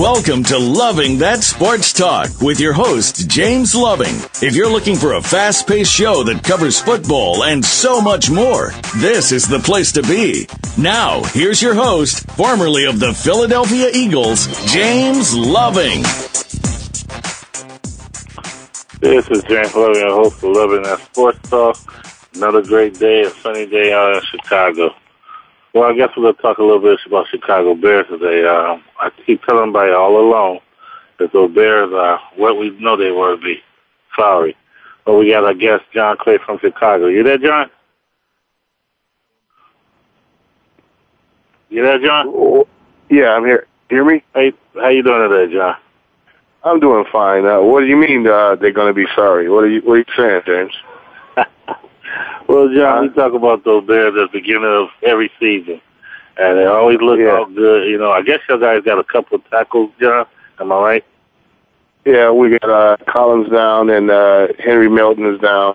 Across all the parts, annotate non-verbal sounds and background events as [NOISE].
Welcome to Loving That Sports Talk with your host, James Loving. If you're looking for a fast paced show that covers football and so much more, this is the place to be. Now, here's your host, formerly of the Philadelphia Eagles, James Loving. This is James Loving, your host of Loving That Sports Talk. Another great day, a sunny day out in Chicago. Well, I guess we're going to talk a little bit about Chicago Bears today. Um, I keep telling everybody all along that those Bears are what we know they were to be. Sorry. But we got our guest, John Clay from Chicago. You there, John? You there, John? Yeah, I'm here. Hear me? Hey, how you doing today, John? I'm doing fine. Uh, what do you mean uh, they're going to be sorry? What are you What are you saying, James? Well, John, we talk about those Bears at the beginning of every season, and they always look Yeah. all good. You know, I guess you guys got a couple of tackles, John. Am I right? Yeah, we got uh, Collins down and uh, Henry Melton is down,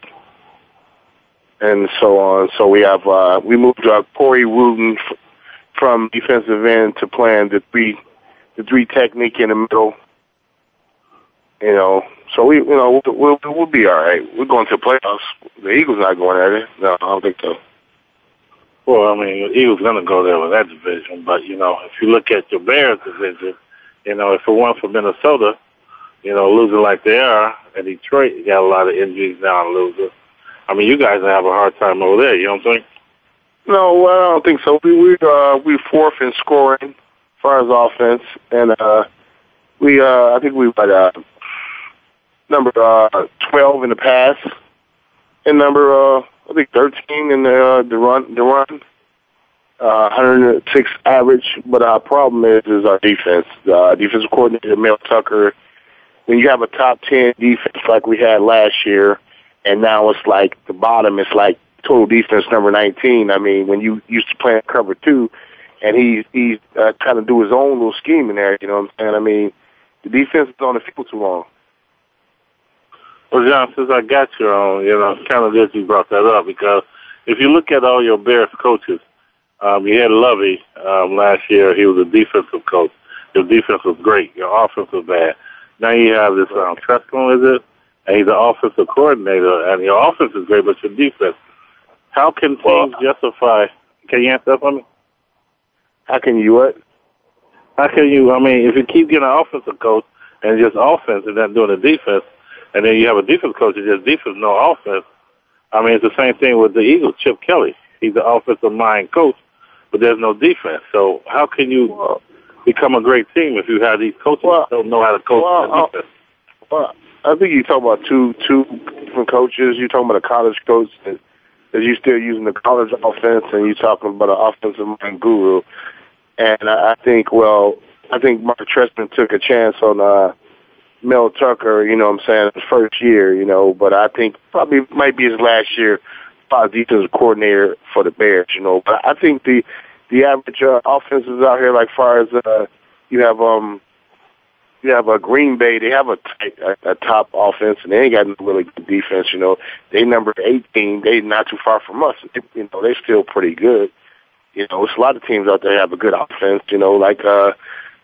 and so on. So we have uh, we moved uh, Corey Wootton f- from defensive end to playing the three the three technique in the middle. You know, so we you know we'll we'll, we'll be all right. We're going to the playoffs. The Eagles not going at it. No, I don't think so. Well, I mean, Eagles gonna go there with that division, but you know, if you look at your Bears division, you know, if it weren't for Minnesota, you know, losing like they are, and Detroit you got a lot of injuries now and losing. I mean, you guys have a hard time over there. You know what I'm saying? No, well, I don't think so. We we uh we fourth in scoring as far as offense, and uh we uh I think we got uh number uh twelve in the pass, and number uh I think thirteen in the uh, the run the run. Uh, 106 average, but our problem is is our defense. Uh, defensive coordinator Mel Tucker. When you have a top 10 defense like we had last year, and now it's like the bottom is like total defense number 19. I mean, when you used to play in cover two, and he's he's uh, trying to do his own little scheme in there. You know what I'm saying? I mean, the defense is on the field too long. Well, John, since I got you on, you know, it's kind of good you brought that up because if you look at all your Bears coaches, um, you had Lovie um, last year. He was a defensive coach. Your defense was great. Your offense was bad. Now you have this um, Trescott, is it? And he's an offensive coordinator, and your offense is great, but your defense. How can teams justify? Can you answer that for me? How can you what? How can you? I mean, if you keep getting an offensive coach and just offense and not doing the defense, and then you have a defense coach and just defense, no offense. I mean, it's the same thing with the Eagles. Chip Kelly, he's the offensive mind coach, but there's no defense. So how can you become a great team if you have these coaches Well, that don't know how to coach well, defense? Well, I think you talk about two two different coaches. You're talking about a college coach that that you still using the college offense, and you're talking about an offensive mind guru. And I, I think, well, I think Mark Trestman took a chance on uh, Mel Tucker. You know, what I'm saying his first year. You know, but I think probably might be his last year, as defensive coordinator for the Bears. You know, but I think the the average uh, offenses out here, like far as uh, you have um you have a Green Bay. They have a, tight, a, a top offense, and they ain't got no really good defense. You know, they number eighteen. They not too far from us. They, you know, they still pretty good. You know, it's a lot of teams out there have a good offense. You know, like uh,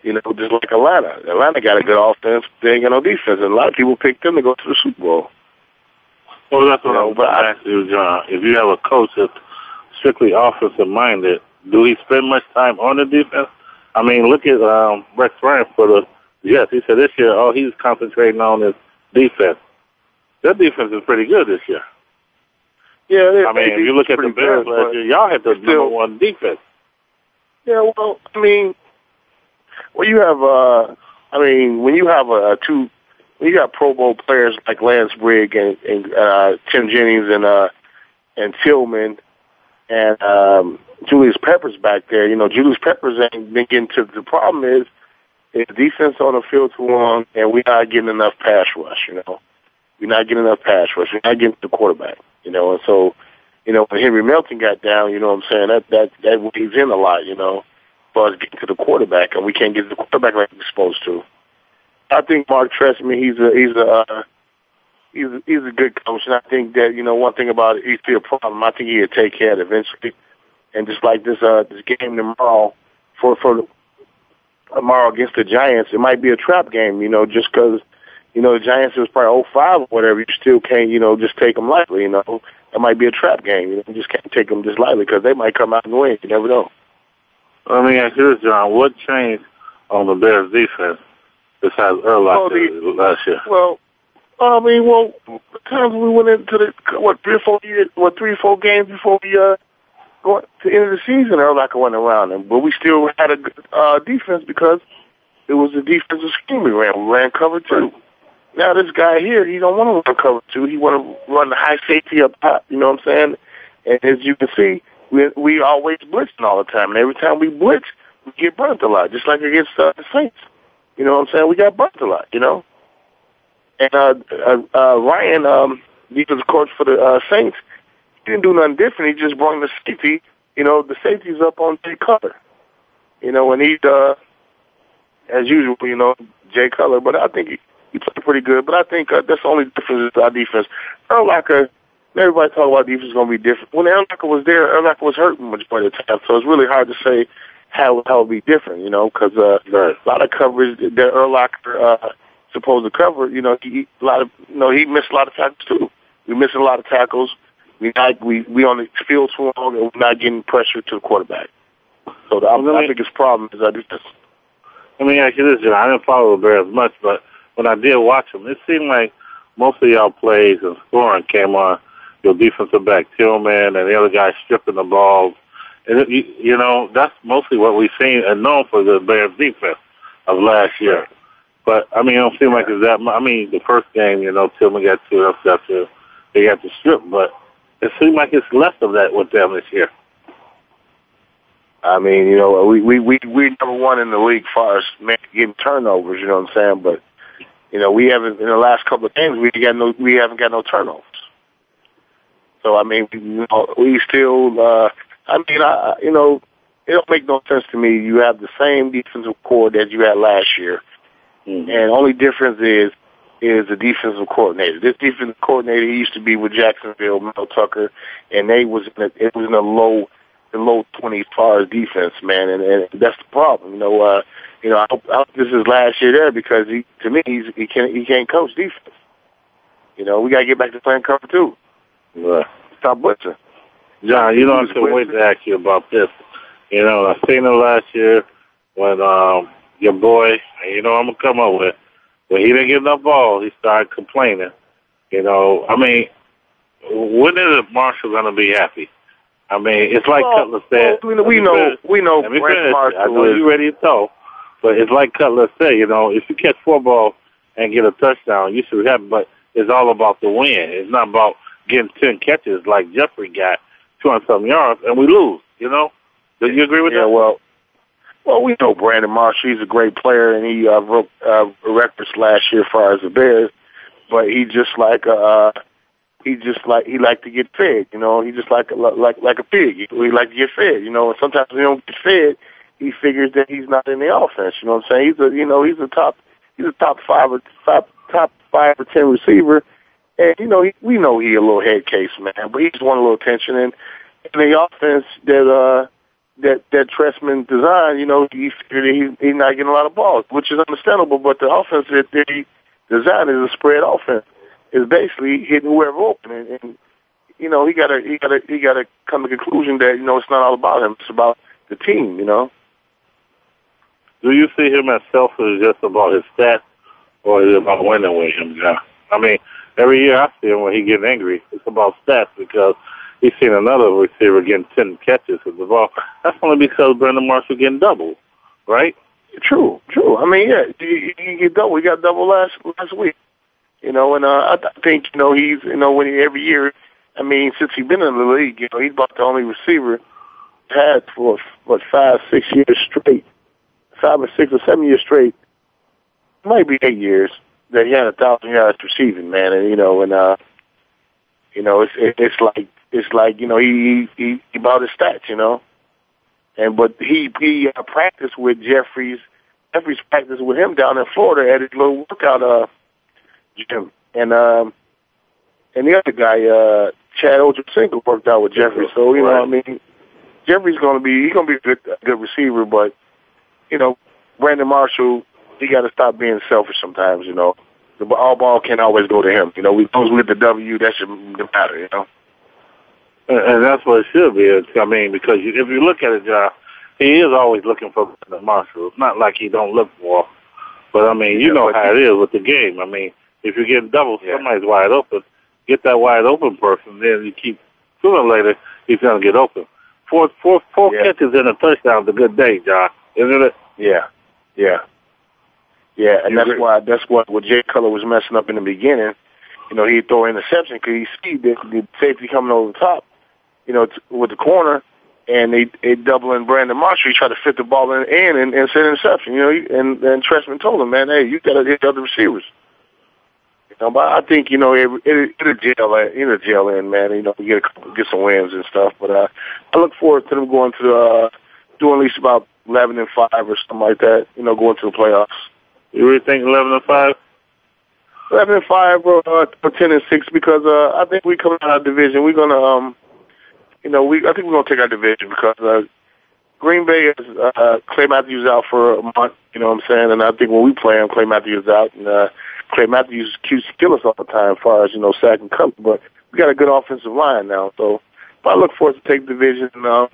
you know, just like Atlanta. Atlanta got a good offense. They ain't got no defense, and a lot of people pick them to go to the Super Bowl. Well, that's what You know, I- asking you, John. If you have a coach that's strictly offensive minded, do he spend much time on the defense? I mean, look at um, Rex Ryan for the Yes. He said this year all he's concentrating on is defense. Their defense is pretty good this year. Yeah, I mean, if you look at the Bears last year, y'all had the still- number one defense. Yeah, well, I mean, when you have, uh, I mean, when you have a, two, when you got Pro Bowl players like Lance Brigg and, and uh, Tim Jennings and uh, and Tillman and um, Julius Peppers back there. You know, Julius Peppers ain't been getting to the problem is is defense on the field too long, and we're not getting enough pass rush. You know, we're not getting enough pass rush. We're not getting the quarterback. You know, and so you know when Henry Melton got down, you know what I'm saying that that that weighs in a lot. You know, for us getting to the quarterback, and we can't get the quarterback like we're supposed to. I think Mark Trestman, he's a he's a uh, he's a, he's a good coach, and I think that you know one thing about it, he's still a problem. I think he'll take care of it eventually. And just like this uh this game tomorrow for for tomorrow against the Giants, it might be a trap game, you know, just because you know the Giants was probably 05 or whatever. You still can't you know just take them lightly, you know. It might be a trap game. You, know, you just can't take them just lightly because they might come out and win. You never know. Let me ask you this, John. What changed on the Bears defense besides Urlacher well, last year? Well, I mean, well, the times we went into the what three or four years, what three or four games before we uh going to the end of the season, Urlacher went around them, but we still had a good uh, defense because it was a defensive scheme we ran. We ran cover two. Now this guy here, he don't want to run cover two. He want to run the high safety up top. You know what I'm saying? And as you can see, we we always blitzing all the time, and every time we blitz, we get burnt a lot, just like against uh, the Saints. You know what I'm saying? We got burnt a lot. You know. And uh, uh, uh, Ryan, um, defensive coach for the uh, Saints, he didn't do nothing different. He just brought the safety. You know, the safety's up on Jay Cutler. You know, and he, uh, as usual, you know, Jay Cutler. But I think he, he played pretty good. But I think uh, that's the only difference is our defense. Urlacher, everybody talk about defense is going to be different. When Urlacher was there, Urlacher was hurting much by the time. So it's really hard to say how how it would be different, you know, because uh, right. a lot of coverage that Urlacher uh, supposed to cover, you know, he a lot of you know he missed a lot of tackles too. We missing a lot of tackles. We not we we on the field too long and we're not getting pressure to the quarterback. So the, well, I, I biggest problem is I just. Let me ask you this, John. I didn't follow the Bears much, but when I did watch them, it seemed like most of y'all plays and scoring came on your defensive back Tillman and the other guy stripping the balls. And you, you know that's mostly what we've seen and known for the Bears defense of last year. But I mean, it don't seem like it's that. I mean, the first game, you know, Tillman got two interceptions. They got the strip, but it seems like it's less of that with them this year. I mean, you know, we we we we number one in the league far as getting turnovers. You know what I'm saying? But you know, we haven't in the last couple of games we got no we haven't got no turnovers. So I mean, you know, we still. uh I mean, I you know, it don't make no sense to me. You have the same defensive core that you had last year, mm-hmm. and only difference is is a defensive coordinator. This defensive coordinator he used to be with Jacksonville, Mel Tucker, and they was in a, it was in a low the low twenties far as defense, man, and, and that's the problem. You know, uh, you know, I hope, I hope this is last year there because he to me he's he can't he can't coach defense. You know, we gotta get back to playing cover two. Yeah. Stop blitzing. John, you know I'm still waiting to ask you about this. You know, I seen it last year when um your boy, you know I'm gonna come up with when he didn't get enough balls, he started complaining. You know, I mean, when is Marshall going to be happy? I mean, it's like well, Cutler said. Well, we know, we know, we know. Brent Marshall I know you ready to talk, but it's like Cutler said. You know, if you catch four balls and get a touchdown, you should have. But it's all about the win. It's not about getting ten catches like Jeffery got, two hundred something yards, and we lose. You know, do you agree with yeah, that? Yeah, well, well, we know Brandon Marshall. He's a great player, and he uh, broke uh, records last year far as the Bears. But he just like uh, he just like he like to get fed. You know, he just like like like a pig. He, like to get fed. You know, and sometimes he don't get fed. He figures that he's not in the offense. You know what I'm saying? He's a you know he's a top he's a top five or top top five or ten receiver. And you know, he, we know he a little head case man, but he just want a little attention. And in the offense that uh that that Trestman designed, you know, he he he's not getting a lot of balls, which is understandable. But the offense that they designed is a spread offense. Is basically hitting whoever open, and, and you know he got to he got to he got to come to the conclusion that you know it's not all about him; it's about the team. You know. Do you see him as selfish just about his stats, or is it about winning with him, John? I mean, every year I see him when he gets angry, it's about stats because he's seen another receiver getting 10 catches with the ball. That's only because Brandon Marshall getting double, right? True, true. I mean, yeah, you, you get double. We got double last last week. You know, and uh, I think you know he's you know when he, every year. I mean, since he's been in the league, you know, he's about the only receiver had for what five, six years straight, five or six or seven years straight, might be eight years that he had a thousand yards receiving, man. And you know, and uh, you know, it's it's like it's like you know he he he about his stats, you know. And but he he uh, practiced with Jeffries. Jeffries practiced with him down in Florida at his little workout uh gym, and um and the other guy, uh Chad Ochocinco, worked out with Jeffries. So you know, what I mean, Jeffries going to be he's going to be a good, a good receiver, but you know, Brandon Marshall, he got to stop being selfish sometimes. You know, the all ball can't always go to him. You know, we goes with the W, that should matter. You know. And that's what it should be. I mean, because if you look at it, John, he is always looking for the Marshall. It's not like he don't look for. But I mean, you yeah, know how it is with the game. I mean, if you get double, yeah. somebody's wide open. Get that wide open person, then you keep sooner or later he's gonna get open four, four, four yeah. catches and a touchdown is a good day, John, isn't it? Yeah, yeah, yeah, and that's why that's what what Jay Cutler was messing up in the beginning. You know, he'd throw an interception because he see the, the safety coming over the top. You know, t- with the corner, and they they double in Brandon Marshall. He tried to fit the ball in, in and, and send an interception. You know, and and Trestman told him, man, hey, you got to hit the other receivers. You know, but I think you know it it it'll jail it'll jail in, man. You know, get a couple, get some wins and stuff. But uh, I look forward to them going to the uh, doing at least about eleven and five or something like that. You know, going to the playoffs. You really think eleven and five? Eleven and five, bro, uh, or ten and six because uh, I think we come out of division. We're gonna, um, you know, we I think we're gonna take our division because uh, Green Bay is uh, Clay Matthews out for a month. You know what I'm saying? And I think when we play him, Clay Matthews out, and uh, Clay Matthews accused kill us all the time as far as, you know, sack and cover, but we got a good offensive line now. So I look forward to take division and uh,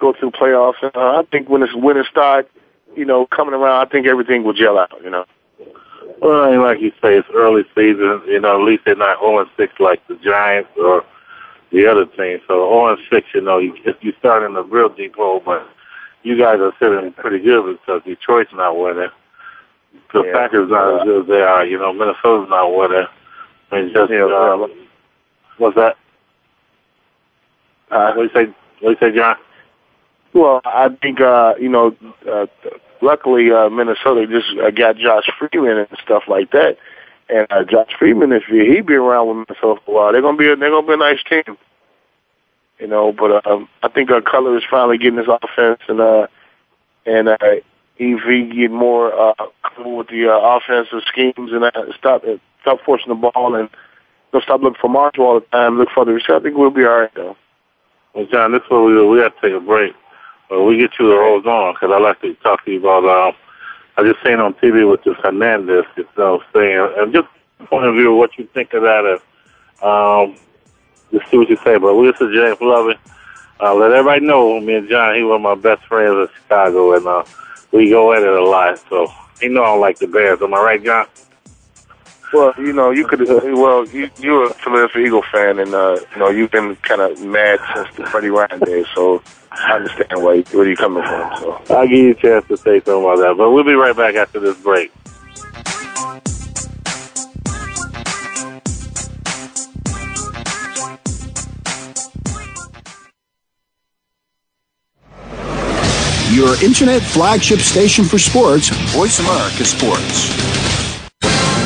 go to the playoffs. And uh, I think when it's winter start, you know, coming around, I think everything will gel out, you know. Well, like you say, it's early season. You know, at least they're not 0 6 like the Giants or the other team. So 0 6, you know, you [LAUGHS] you start in the real deep hole, but you guys are sitting pretty good because Detroit's not winning the yeah. Packers not as good as they are. You know, Minnesota's not winning. I mean, just yeah, um, what's that? Uh, what do you say? What do you say, John? Well, I think uh, you know. Uh, luckily, uh, Minnesota just uh, got Josh Freeman and stuff like that. And uh, Josh Freeman, if he, be around with Minnesota for a while, they're gonna be a, they're gonna be a nice team. You know, but um, I think our color is finally getting his offense, and uh, and uh, if he get more uh, with the uh, offensive schemes and that, stop uh, stop forcing the ball and don't stop looking for Marshall all the time, look for the receiver, I think we'll be all right though. Well, John, this is what we we have to take a break. But we get you the rolls on because I like to talk to you about. Um, I just seen on TV with this Hernandez, you know, saying, and just point of view of what you think of that. And, um, just see what you say. But this is James Loving. Uh, let everybody know, me and John, he was my best friends in Chicago, and uh, we go at it a lot. So you know I don't like the Bears. Am I right, John? Well, you know, you could. Uh, well, you you're a Philadelphia Eagle fan, and uh, you know you've been kind of mad since the Freddie Ryan days. So I understand where where you're coming from. So I'll give you a chance to say something about that, but we'll be right back after this break. your internet flagship station for sports, Voice America Sports.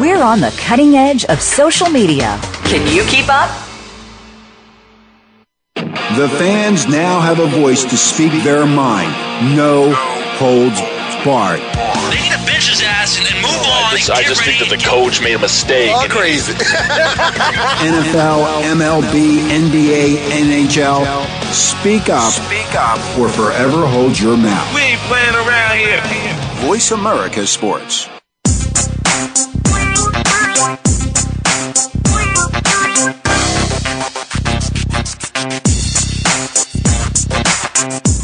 We're on the cutting edge of social media. Can you keep up? The fans now have a voice to speak their mind. No holds barred. They need to bench his ass and then move on. I just, I just think that the coach made a mistake. All crazy. [LAUGHS] NFL, MLB, NBA, NHL. Speak up. Speak up. Or forever hold your mouth. We ain't playing around here. Voice America Sports.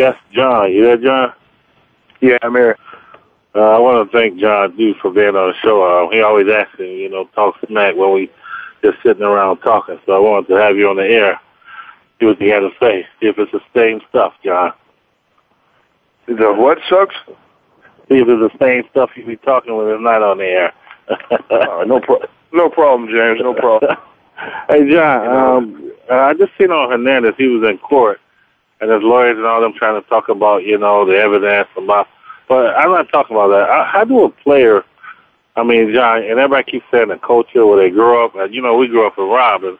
guest, John. You there, John? Yeah, I'm here. Uh, I want to thank John D for being on the show. Uh, he always asks me, you know, talk smack when we just sitting around talking. So I wanted to have you on the air, see what you had to say. See if it's the same stuff, John. The what sucks? See if it's the same stuff you be talking when it's not on the air. [LAUGHS] Uh, no, pro- no problem, James. No problem. [LAUGHS] hey, John, um, uh, I just seen on Hernandez, he was in court, and his lawyers and all them trying to talk about, you know, the evidence about. But I'm not talking about that. How- How do a player? I mean, John, and everybody keeps saying the culture where they grew up. And you know, we grew up in Robin.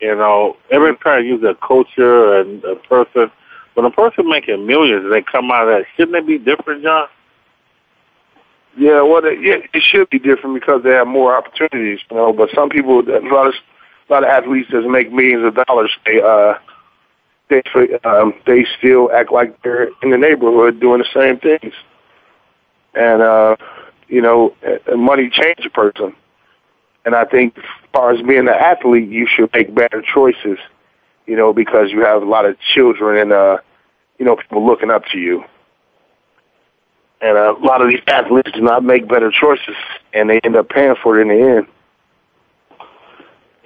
You know, everybody try to use a culture and a person. When a person making millions and they come out of that, shouldn't it be different, John? Yeah, well, it, yeah, it should be different because they have more opportunities, you know. But some people, a lot of a lot of athletes that make millions of dollars, they uh, they um, they still act like they're in the neighborhood doing the same things, and uh, you know, uh, money changes a person. And I think, as far as being an athlete, you should make better choices, you know, because you have a lot of children and uh, you know, people looking up to you. And uh, a lot of these athletes do not make better choices, and they end up paying for it in the end.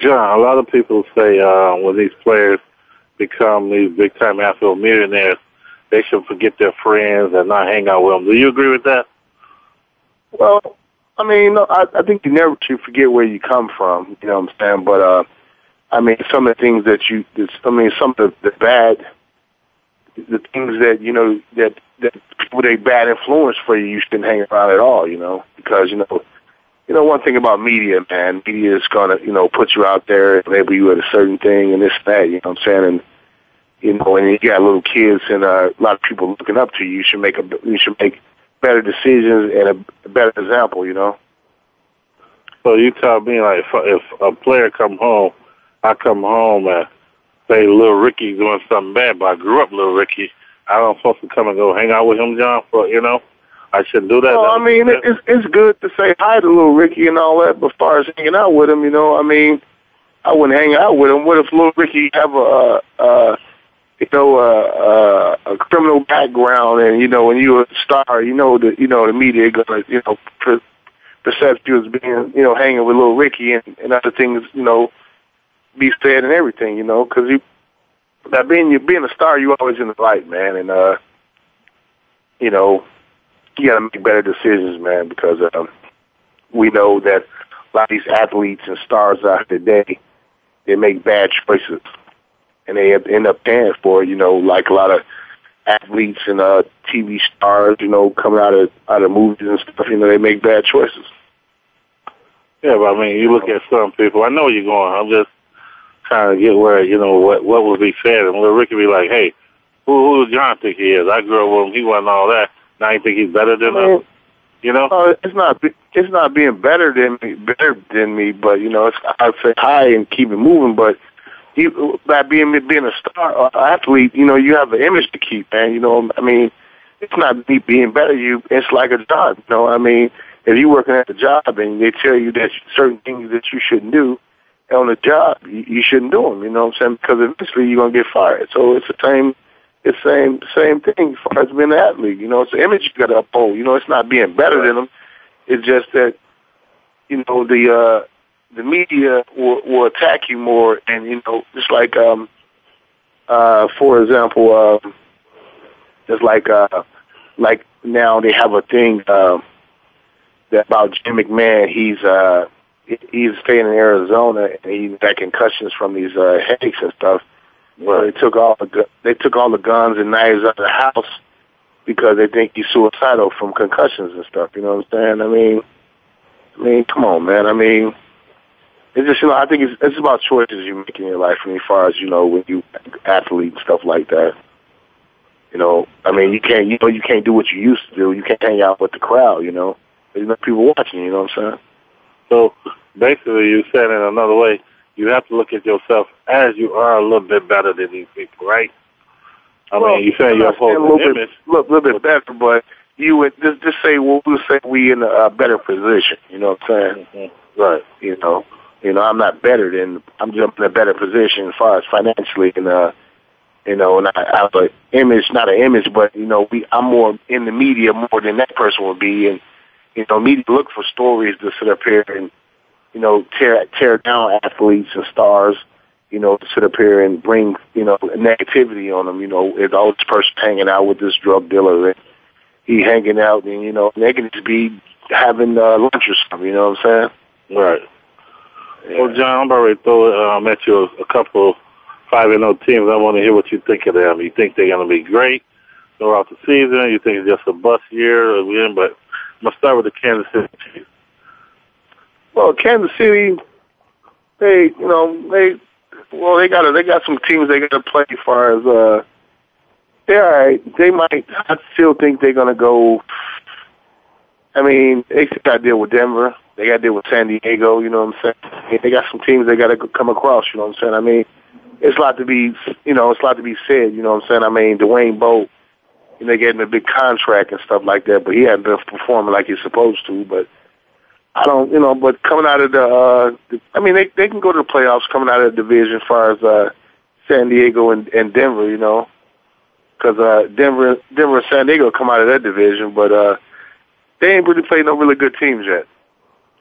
John, a lot of people say uh, when these players become these big time athlete millionaires, they should forget their friends and not hang out with them. Do you agree with that? Well, I mean, I, I think you never should forget where you come from. You know what I'm saying? But uh, I mean, some of the things that you, I mean, some of the, the bad, the things that you know that that people they bad influence for you, you shouldn't hang around at all. You know, because you know, you know, one thing about media, man, media is gonna, you know, put you out there label you at a certain thing and this and that. You know what I'm saying? And you know, and you got little kids and uh, a lot of people looking up to you. You should make a, you should make better decisions and a, better example. You know. So you tell me, like, if, if a player come home, I come home and say little Ricky doing something bad, but I grew up little Ricky. I don't supposed to come and go hang out with him, John. For you know, I shouldn't do that. Well, I mean, it, it's it's good to say hi to little Ricky and all that, but as far as hanging out with him, you know, I mean, I wouldn't hang out with him. What if little Ricky have a, uh, uh, you know, a, a, a criminal background, and you know, when you're a star, you know, the you know the media gonna you know per, percept you as being you know hanging with little Ricky and, and other things, you know, be said and everything, you know, because you that being you being a star, you always in the light, man, and uh, you know, you got to make better decisions, man, because um, we know that a lot of these athletes and stars out today, they make bad choices, and they end up paying for it. You know, like a lot of athletes and uh, TV stars, you know, coming out of out of movies and stuff. You know, they make bad choices. Yeah, but I mean, you look at some people. I know where you're going. I'm just trying to get where you know what what would be said, and where Ricky be like, "Hey, who who does John think he is? I grew up with him. He wasn't all that. Now you think he's better than I us?" You know, uh, it's not it's not being better than me, better than me, but you know, it's I'd say high and keep it moving. But you, by being being a star or athlete, you know, you have an image to keep, man. You know, I mean, it's not me being better. You, it's like a job. You know, I mean, if you're working at the job and they tell you that certain things that you shouldn't do on the job, you, you shouldn't do them. You know what I'm saying? Because eventually you're gonna get fired. So it's the same. It's the same same thing as far as being an athlete. You know, it's the image you got to uphold. You know, it's not being better than them. It's just that you know the uh, the media will, will attack you more, and you know, just like um, uh, for example, uh, just like uh, like now they have a thing uh, that about Jim McMahon. He's uh, he's staying in Arizona, and he's got concussions from these uh, headaches and stuff. Well, they took all the they took all the guns and knives out of the house because they think he's suicidal from concussions and stuff. You know what I'm saying? I mean, I mean, come on, man. I mean, it's just you know, I think it's it's about choices you make in your life, and as far as you know, when you athlete and stuff like that. You know, I mean, you can't you know you can't do what you used to do. You can't hang out with the crowd. You know, there's no people watching. You know what I'm saying? So basically, you said in another way, you have to look at yourself as you are a little bit better than these people, right? I Well, mean, you say you're saying a little to bit, image. look, little bit better, but you would just just say we'll, we'll say we in a, uh better position. You know what I'm saying? Right. You know, you know, I'm not better than I'm just in a better position as far as financially and uh, you know, and I, I have an image, not an image, but you know, we I'm more in the media more than that person would be, and you know, media look for stories to sit up here and you know tear tear down athletes and stars. You know, to sit up here and bring you know negativity on them. You know, is oh this person hanging out with this drug dealer and he hanging out, and you know, can just be having uh, lunch or something. You know what I'm saying? Right. Well, John, I'm about ready to throw um, at you a, a couple five and zero teams. I want to hear what you think of them. You think they're going to be great throughout the season? You think it's just a bust year again? But I'm gonna start with the Kansas City Chiefs. Well, Kansas City, they you know they well they got they got some teams they got to play as far as uh they're all right. They might I still think they're gonna go. I mean, they still got to deal with Denver. They got to deal with San Diego. You know what I'm saying? They got some teams they got to come across. You know what I'm saying? I mean, it's a lot to be you know it's a lot to be said. You know what I'm saying? I mean, Dwayne Bowe, you know, getting a big contract and stuff like that, but he hadn't been performing like he's supposed to. But I don't, you know, but coming out of the, uh, the I mean, they they can go to the playoffs coming out of the division as far as uh, San Diego and, and Denver, you know, because uh, Denver, Denver and San Diego come out of that division, but uh, they ain't really played no really good teams yet.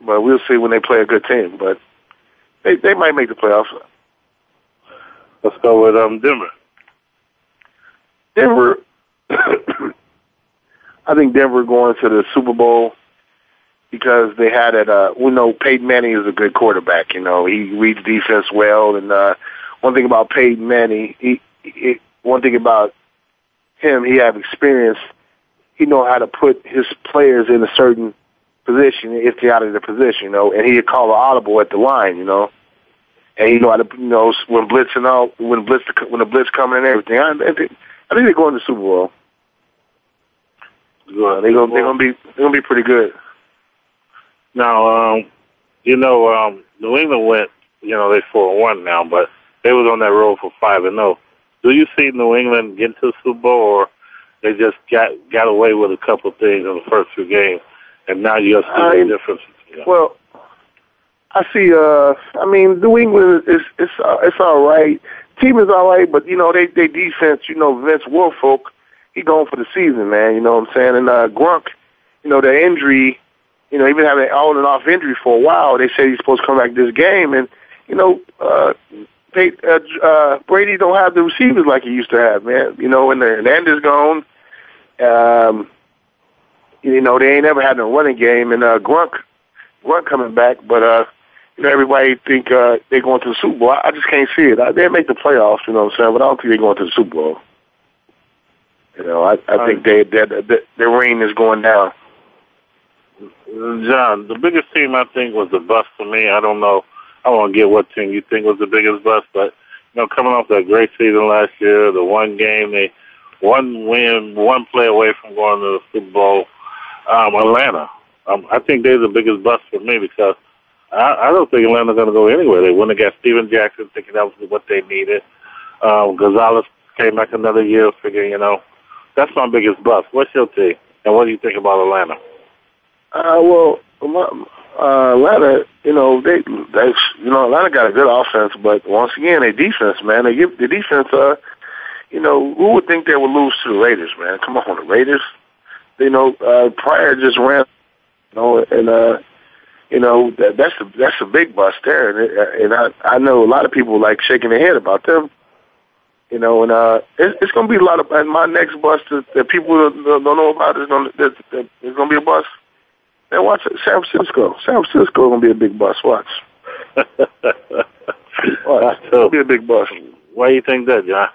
But we'll see when they play a good team. But they they might make the playoffs. Let's go with um Denver. Denver, [COUGHS] I think Denver going to the Super Bowl because they had it. Uh, we know Peyton Manning is a good quarterback. You know, he reads defense well, and uh, one thing about Peyton Manning, he, he one thing about him, he have experience. He know how to put his players in a certain position if they're out of the position, you know, and he'd call an audible at the line, you know. And he know how to, you know, when blitzing out, when blitz, when the blitz coming and everything. I, I think, I think they're going to the Super Bowl. Good. They're gonna, they're gonna be, they're gonna be pretty good. Now, um, you know, um, New England went, you know, they four and one now, but they was on that road for five and zero. Do you see New England getting to the Super Bowl, or they just got got away with a couple of things in the first few games, and now you are seeing the difference? them? Well, I see. Uh, I mean, New England is it's uh, it's all right. Team is all right, but you know they they defense. You know Vince Wilfork, he going for the season, man. You know what I'm saying? And uh, Gronk, you know the injury. You know, even having an on and off injury for a while. They said he's supposed to come back this game, and you know, uh, they uh, uh, Brady don't have the receivers like he used to have, man. You know, and the Hernandez gone. Um, you know, they ain't ever had a running game, and uh, Gronk, Gronk coming back, but uh, you know, everybody think uh, they're going to the Super Bowl. I, I just can't see it. I, they'll make the playoffs, you know what I'm saying, but I don't think they're going to the Super Bowl. You know, I, I think they, they, they, their reign is going down. John, the biggest team I think was the bust for me. I don't know. I won't get what team you think was the biggest bust, but you know, coming off that great season last year, the one game they one win, one play away from going to the Super Bowl. Um, Atlanta. Um, I think they're the biggest bust for me because I, I don't think Atlanta's going to go anywhere. They went against Steven Jackson, thinking that was what they needed. Um, Gonzalez came back another year, figuring, you know, that's my biggest bust. What's your take? And what do you think about Atlanta? Uh, well, uh, Atlanta, you know, they, they, you know, Atlanta got a good offense, but once again, their defense, man, they give the defense, uh, you know, who would think they would lose to the Raiders, man? Come on, the Raiders. You know, uh, Pryor just ran, you know, and uh, you know that, that's a that's a big bust there, and, and I I know a lot of people like shaking their head about them. You know, and uh, it, it's going to be a lot of. And my next bust that, that people don't, don't know about is going that, that it's to be a bust. And watch it, San Francisco. San Francisco going to be a big bust. Watch. [LAUGHS] watch. It'll be a big bust. Why do you think that, John?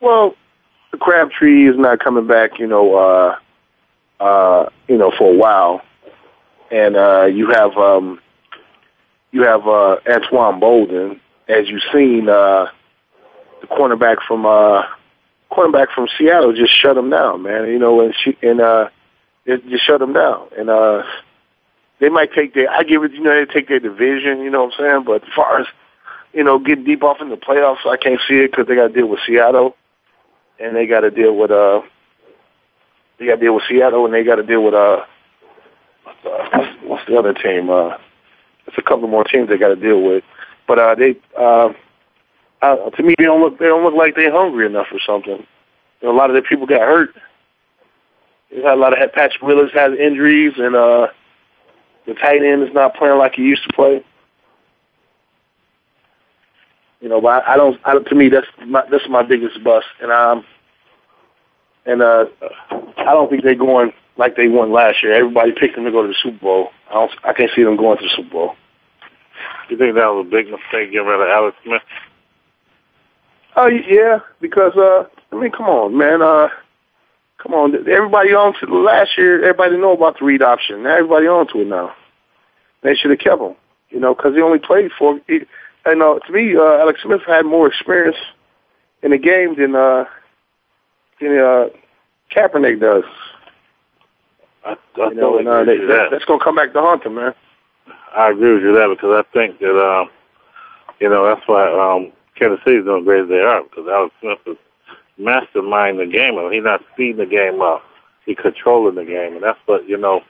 Well, Crabtree is not coming back. You know, uh, uh, you know, for a while, and uh, you have um, you have uh, Anquan Boldin, as you've seen. Uh, the cornerback from uh, cornerback from Seattle just shut him down, man. You know, and she and uh, it just shut him down, and uh, they might take their. I give it, you know, they take their division. You know what I'm saying? But as far as you know, getting deep off in the playoffs, I can't see it because they got to deal with Seattle, and they got to deal with uh, they got to deal with Seattle, and they got to deal with uh, what's, what's the other team? Uh, it's a couple more teams they got to deal with, but uh, they. Uh, uh, to me, they don't look they don't look like they're hungry enough or something. You know, a lot of the people got hurt. They had a lot of Patrick Willis has injuries, and uh, the tight end is not playing like he used to play. You know, but I, I don't. I, to me, that's my that's my biggest bust, and um, and uh, I don't think they're going like they won last year. Everybody picked them to go to the Super Bowl. I don't. I can't see them going to the Super Bowl. You think that was a big mistake getting rid of Alex Smith? Oh yeah, because uh, I mean, come on, man. Uh, come on, everybody on to last year. Everybody know about the read option. Now everybody on to it now. They should have kept him, you know, because he only played for. He, and uh, to me, uh, Alex Smith had more experience in the game than uh, than uh, Kaepernick does. I, I you know, and, uh, they, that. that's going to come back to haunt him, man. I agree with you there because I think that um, you know that's why um, Kansas City's doing great as they are because Alex Smith is mastermind the game. I mean, he's not speeding the game up; he's controlling the game, and that's what you know.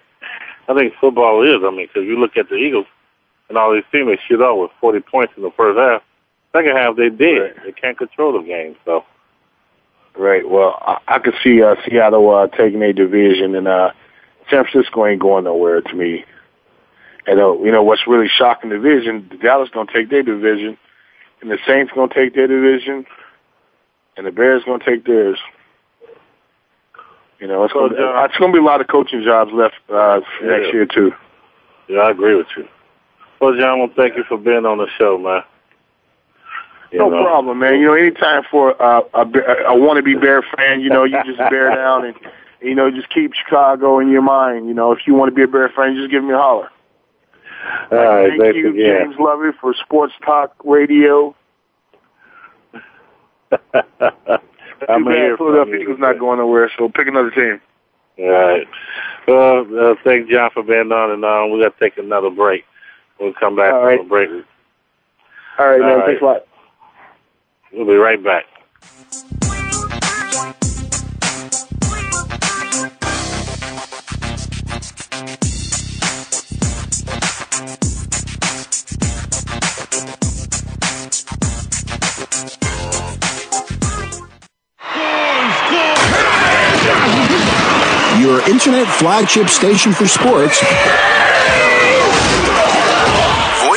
I think football is. I mean, because you look at the Eagles and all these teams, they shoot out with 40 points in the first half. Second half, they did. Right. They can't control the game. So, right. Well, I, I could see uh, Seattle uh, taking a division, and uh, San Francisco ain't going nowhere to me. And uh, you know what's really shocking division? Dallas gonna take their division and the Saints going to take their division, and the Bears going to take theirs. You know, it's going to it's going to be a lot of coaching jobs left uh, yeah. next year too. Yeah, I agree with you. Well, John, well, thank you for being on the show, man. You no know. problem, man. You know, anytime for uh, a, a wannabe Bear fan, you know, you just bear down and you know just keep Chicago in your mind. You know, if you want to be a Bear fan, just give me a holler. All right, thank you, again. James Lovey, for Sports Talk Radio. [LAUGHS] I'm here. Philadelphia Eagles not going nowhere, so pick another team. All right. Well, uh, thank John for being on, and uh, we got to take another break. We'll come back All right. from a break. All right, All man. Right. Thanks a lot. We'll be right back. your internet flagship station for sports.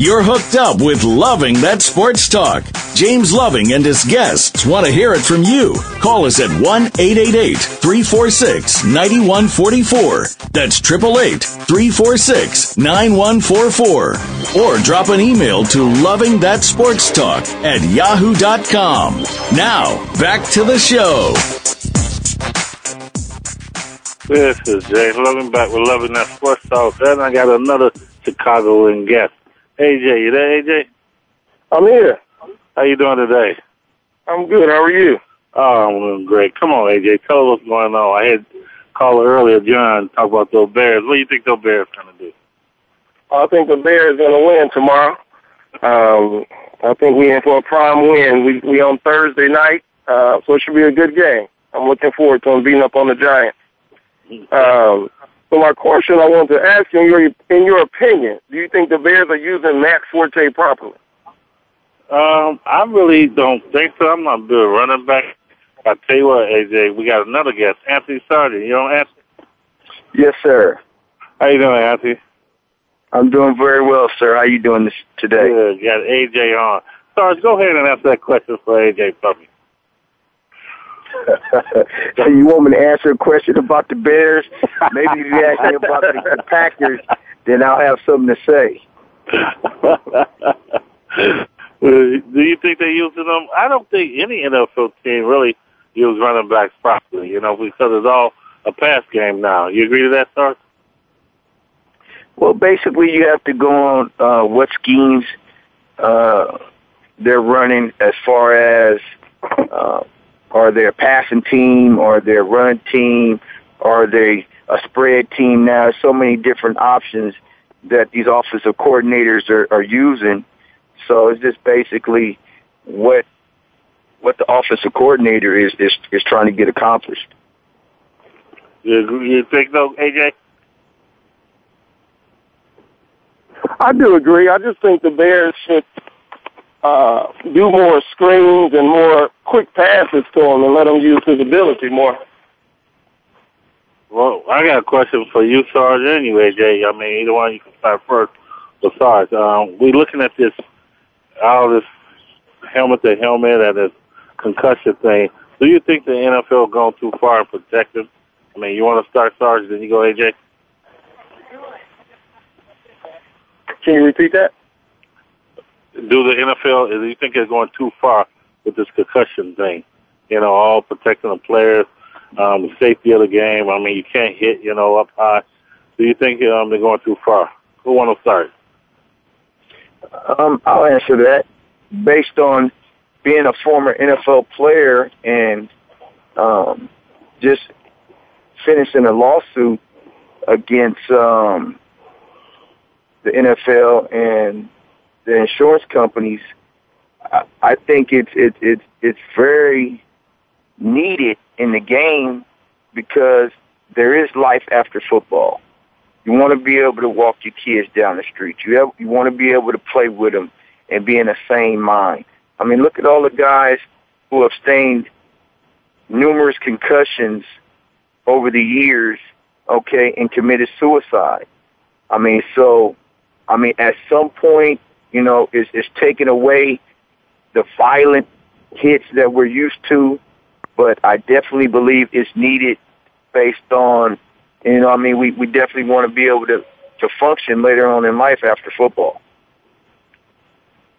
You're hooked up with Loving That Sports Talk. James Loving and his guests want to hear it from you. Call us at 1 888 346 9144. That's 888 346 9144. Or drop an email to Loving That Sports Talk at yahoo.com. Now, back to the show. This is James Loving back with Loving That Sports Talk. And I got another Chicagoan guest. AJ, you there, AJ? I'm here. How you doing today? I'm good. How are you? Oh, I'm doing great. Come on, AJ, tell us what's going on. I had caller earlier, John, talk about those Bears. What do you think those Bears are going to do? I think the Bears going to win tomorrow. Um, I think we're in for a prime win. We we on Thursday night, uh, so it should be a good game. I'm looking forward to them beating up on the Giants. Um, so my question I want to ask you, in your in your opinion, do you think the Bears are using Matt Forte properly? Um, I really don't think so. I'm not a good running back. I tell you what, AJ, we got another guest, Anthony Sargent. You know Anthony? Yes, sir. How you doing, Anthony? I'm doing very well, sir. How you doing this today? Good. Got AJ on. Sarge, go ahead and ask that question for AJ for me. [LAUGHS] so you want me to answer a question about the Bears? Maybe if you ask me about the, the Packers, then I'll have something to say. [LAUGHS] Do you think they're using them? I don't think any NFL team really use running backs properly, you know, because it's all a pass game now. You agree to that, Sarge? Well, basically, you have to go on uh, what schemes uh, they're running as far as uh, are they a passing team, or they're a run team, or are they a spread team? Now, there's so many different options that these offensive coordinators are, are using. So it's just basically what what the offensive coordinator is is, is trying to get accomplished. You, agree, you think so, AJ? I do agree. I just think the Bears should uh, do more screens and more quick passes to him and let him use his ability more. Well, I got a question for you, Sarge, anyway, Jay. I mean, either one you can start first. But Sarge, um, we're looking at this, all this helmet to helmet and this concussion thing. Do you think the NFL gone too far in protecting? I mean, you want to start Sarge, then you go AJ? Can you repeat that? Do the NFL, do you think it's going too far with this concussion thing? You know, all protecting the players, um, the safety of the game. I mean, you can't hit, you know, up high. Do you think um, they're going too far? Who want to start? Um, I'll answer that based on being a former NFL player and um, just finishing a lawsuit against um, the NFL and the insurance companies. I, I think it's it's it's it's very needed in the game because there is life after football. You want to be able to walk your kids down the street. You have, you want to be able to play with them and be in the same mind. I mean, look at all the guys who have sustained numerous concussions over the years, okay, and committed suicide. I mean, so, I mean, at some point, you know, it's, it's taking away the violent hits that we're used to, but I definitely believe it's needed based on, you know, I mean, we, we definitely want to be able to to function later on in life after football.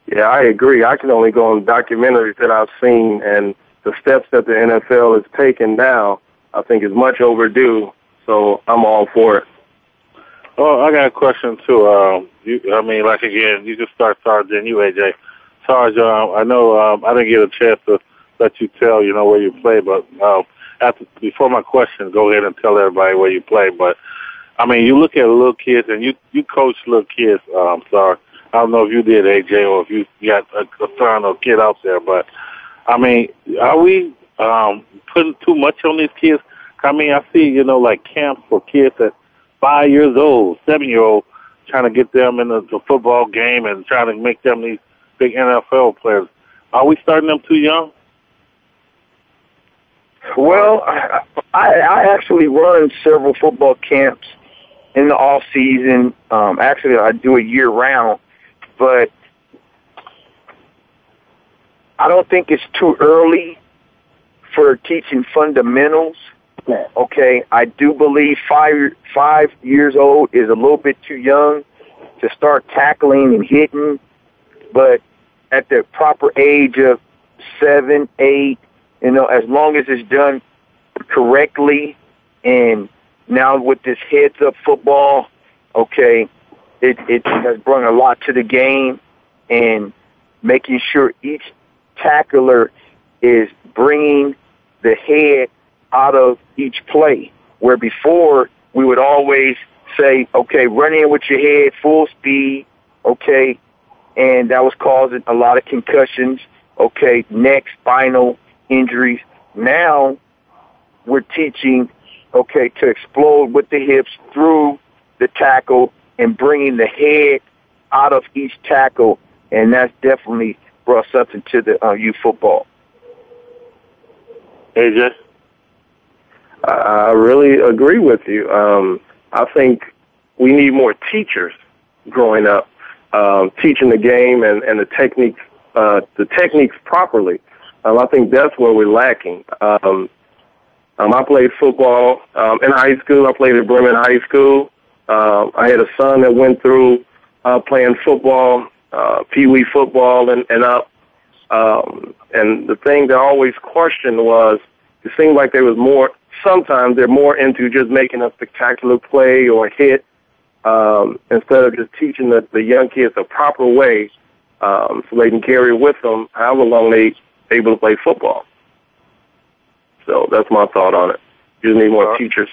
Yeah, I agree. I can only go on documentaries that I've seen, and the steps that the NFL is taking now, I think is much overdue. So I'm all for it. Oh, I got a question too. Um, you, I mean, like again, you just start Sarge you, AJ. Sarge, um, I know um, I didn't get a chance to let you tell, you know, where you play, but um, after before my question, go ahead and tell everybody where you play. But I mean, you look at little kids and you you coach little kids. Um, Sarge, I don't know if you did, AJ, or if you got a, a son or kid out there, but I mean, are we um, putting too much on these kids? I mean, I see, you know, like camps for kids that five years old, seven year old, trying to get them in the, the football game and trying to make them these big NFL players. Are we starting them too young? Well, I, I actually run several football camps in the off season. Um, actually, I do it year round, but I don't think it's too early for teaching fundamentals. Okay, I do believe five five years old is a little bit too young to start tackling and hitting, but at the proper age of seven, eight, you know, as long as it's done correctly, and now with this heads up football, okay, it it has brought a lot to the game, and making sure each tackler is bringing the head out of each play. Where before we would always say, okay, run in with your head full speed, okay, and that was causing a lot of concussions, okay, neck, spinal injuries. Now we're teaching, okay, to explode with the hips through the tackle and bringing the head out of each tackle, and that's definitely brought something to the uh, youth football. AJ? I really agree with you. Um, I think we need more teachers growing up, um, teaching the game and, and the techniques, uh, the techniques properly. Um, I think that's where we're lacking. Um, um, I played football um, in high school. I played at Bremen High School. Uh, I had a son that went through uh, playing football, uh, pee wee football, and, and up. Um, and the thing that I always questioned was, it seemed like there was more sometimes they're more into just making a spectacular play or hit um, instead of just teaching the, the young kids a proper way um, so they can carry with them however long they able to play football. So that's my thought on it. You just need more right. teachers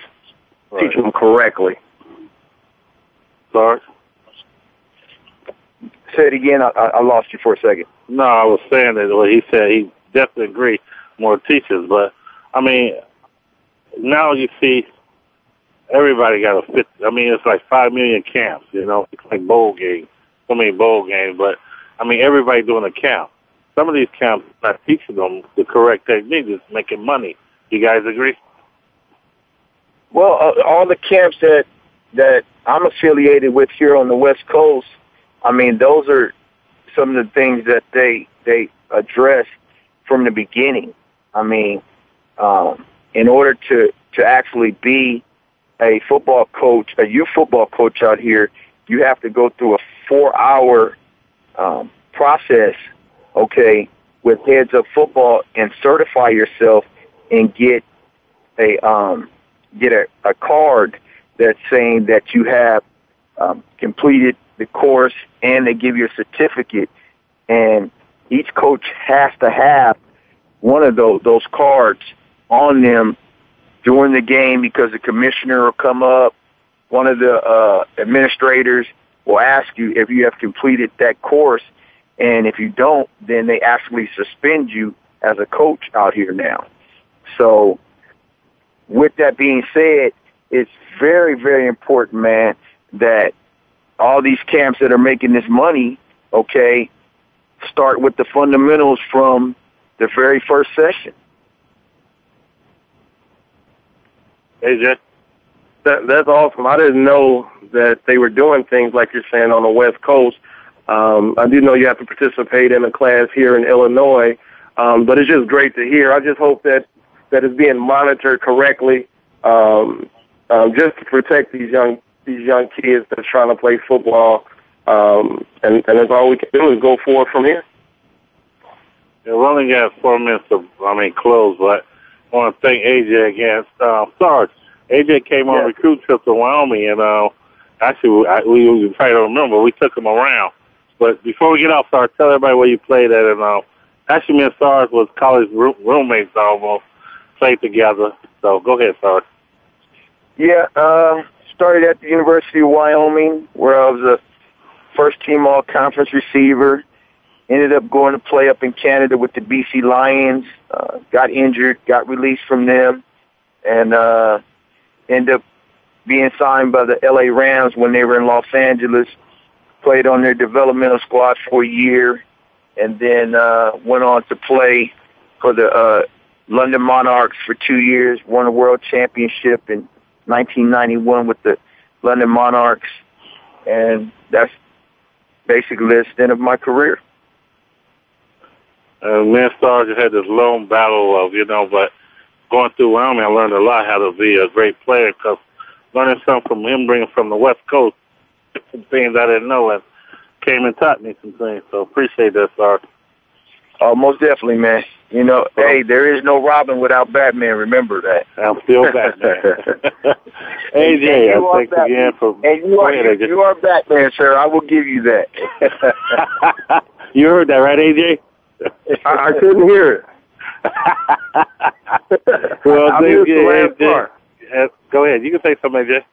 right. teaching them correctly. Sorry. Say it again. I, I lost you for a second. No, I was saying that what he said. He definitely agree more teachers, but I mean, now you see everybody got a fit. I mean, it's like five million camps. You know, it's like bowl games, so many bowl games. But I mean, everybody doing a camp. Some of these camps not teaching them the correct technique, just making money. You guys agree? Well, uh, all the camps that that I'm affiliated with here on the West Coast, I mean, those are some of the things that they they address from the beginning. I mean, um, in order to to actually be a football coach, a youth football coach out here, you have to go through a four-hour um, process, okay, with heads up football and certify yourself and get a um, get a, a card that's saying that you have um, completed the course and they give you a certificate. And each coach has to have one of those those cards on them during the game because the commissioner will come up. One of the uh, administrators will ask you if you have completed that course, and if you don't, then they actually suspend you as a coach out here now. So, with that being said, it's very, very important, man, that all these camps that are making this money, okay, start with the fundamentals from the very first session. AJ? That, that's awesome. I didn't know that they were doing things like you're saying on the West Coast. Um, I do know you have to participate in a class here in Illinois, um, but it's just great to hear. I just hope that that is being monitored correctly, um, um, just to protect these young these young kids that are trying to play football. Um, and, and that's all we can do is go forward from here. We only got four minutes to, I mean, close, but want to thank AJ against uh, Sarge. AJ came on Yeah. recruit trip to Wyoming, and uh, actually, I, we, we probably don't remember, we took him around. But before we get off, Sarge, tell everybody where you played at. And uh, actually, me and Sarge was college roo- roommates almost, played together. So go ahead, Sarge. Yeah, uh, started at the University of Wyoming, where I was a first team all conference receiver. Ended up going to play up in Canada with the BC Lions. Uh, got injured, got released from them, and uh, ended up being signed by the LA Rams when they were in Los Angeles. Played on their developmental squad for a year, and then uh, went on to play for the uh, London Monarchs for two years. Won a world championship in 1991 with the London Monarchs, and that's basically the extent of my career. And me and Sarge had this long battle of, you know, but going through Wyoming, I learned a lot how to be a great player because learning something from him, bringing from the West Coast, some things I didn't know, and came and taught me some things. So appreciate that, Sarge. Oh, most definitely, man. You know, hey, there is no Robin without Batman. Remember that. I'm still Batman. [LAUGHS] AJ, And you I are thanks Batman. again for. And you are AJ. you are Batman, sir. I will give you that. [LAUGHS] you heard that, right, AJ? I, I couldn't hear it. [LAUGHS] well, I missed the last part. Uh, go ahead. You can say something, AJ.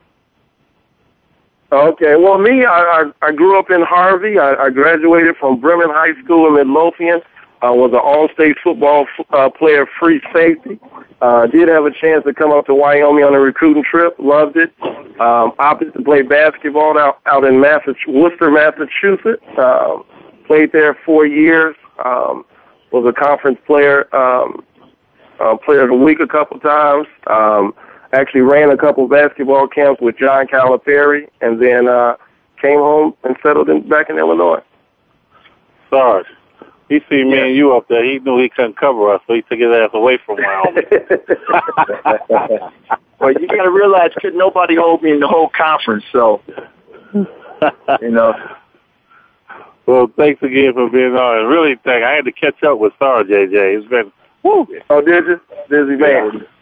Okay. Well, me, I, I, I grew up in Harvey. I, I graduated from Bremen High School in Midlothian. I was an all-state football f- uh, player, free safety. Uh, did have a chance to come up to Wyoming on a recruiting trip. Loved it. Um, opted to play basketball out out in Massachusetts, Worcester, Massachusetts. Um, played there four years. Um, was a conference player. Um, uh, player of the week a couple times. Um, actually ran a couple basketball camps with John Calipari, and then uh, came home and settled in, back in Illinois. Sarge. He seen me and you up there. He knew he couldn't cover us, so he took his ass away from Wyoming. [LAUGHS] [LAUGHS] well, you got to realize, could nobody hold me in the whole conference? So, you know. Well, thanks again for being on. And really, thank. I had to catch up with Sarge, JJ. It's been woo. Oh, did you? Busy man. [LAUGHS]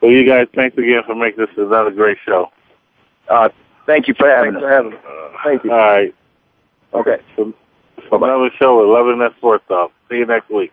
well, you guys, thanks again for making this another great show. Uh, thank you for having Thanks us. for having us. Thank you. All right. Okay. So, another show with Loving That Sports Talk. See you next week.